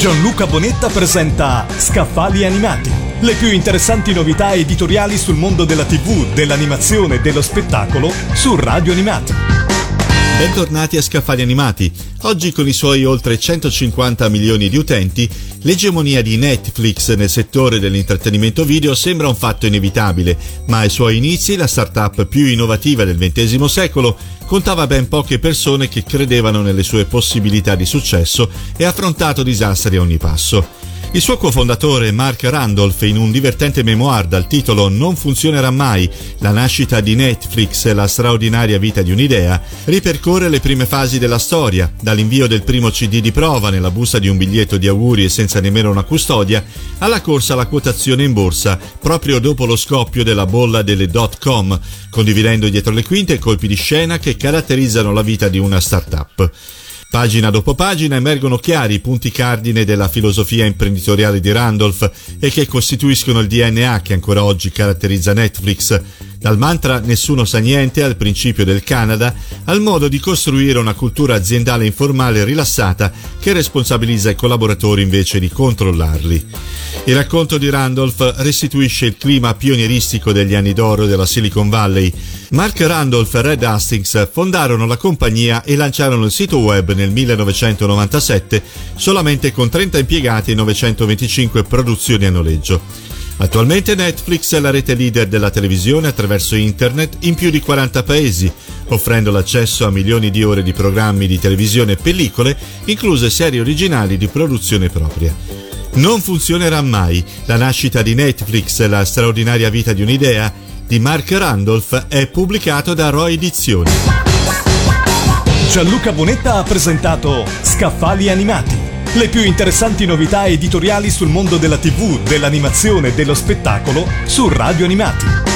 Gianluca Bonetta presenta Scaffali Animati, le più interessanti novità editoriali sul mondo della TV, dell'animazione e dello spettacolo su Radio Animati. Bentornati a Scaffali Animati. Oggi con i suoi oltre 150 milioni di utenti, l'egemonia di Netflix nel settore dell'intrattenimento video sembra un fatto inevitabile, ma ai suoi inizi la startup più innovativa del XX secolo contava ben poche persone che credevano nelle sue possibilità di successo e ha affrontato disastri a ogni passo. Il suo cofondatore Mark Randolph in un divertente memoir dal titolo Non funzionerà mai, la nascita di Netflix e la straordinaria vita di un'idea, ripercorre le prime fasi della storia, dall'invio del primo CD di prova nella busta di un biglietto di auguri e senza nemmeno una custodia, alla corsa alla quotazione in borsa proprio dopo lo scoppio della bolla delle dot com, condividendo dietro le quinte colpi di scena che caratterizzano la vita di una start-up. Pagina dopo pagina emergono chiari i punti cardine della filosofia imprenditoriale di Randolph e che costituiscono il DNA che ancora oggi caratterizza Netflix, dal mantra nessuno sa niente al principio del Canada, al modo di costruire una cultura aziendale informale rilassata che responsabilizza i collaboratori invece di controllarli. Il racconto di Randolph restituisce il clima pionieristico degli anni d'oro della Silicon Valley. Mark Randolph e Red Hastings fondarono la compagnia e lanciarono il sito web nel 1997 solamente con 30 impiegati e 925 produzioni a noleggio. Attualmente Netflix è la rete leader della televisione attraverso internet in più di 40 paesi, offrendo l'accesso a milioni di ore di programmi di televisione e pellicole, incluse serie originali di produzione propria. Non funzionerà mai. La nascita di Netflix la straordinaria vita di un'idea di Mark Randolph è pubblicato da Roy Edizioni. Gianluca Bonetta ha presentato Scaffali Animati, le più interessanti novità editoriali sul mondo della TV, dell'animazione e dello spettacolo su Radio Animati.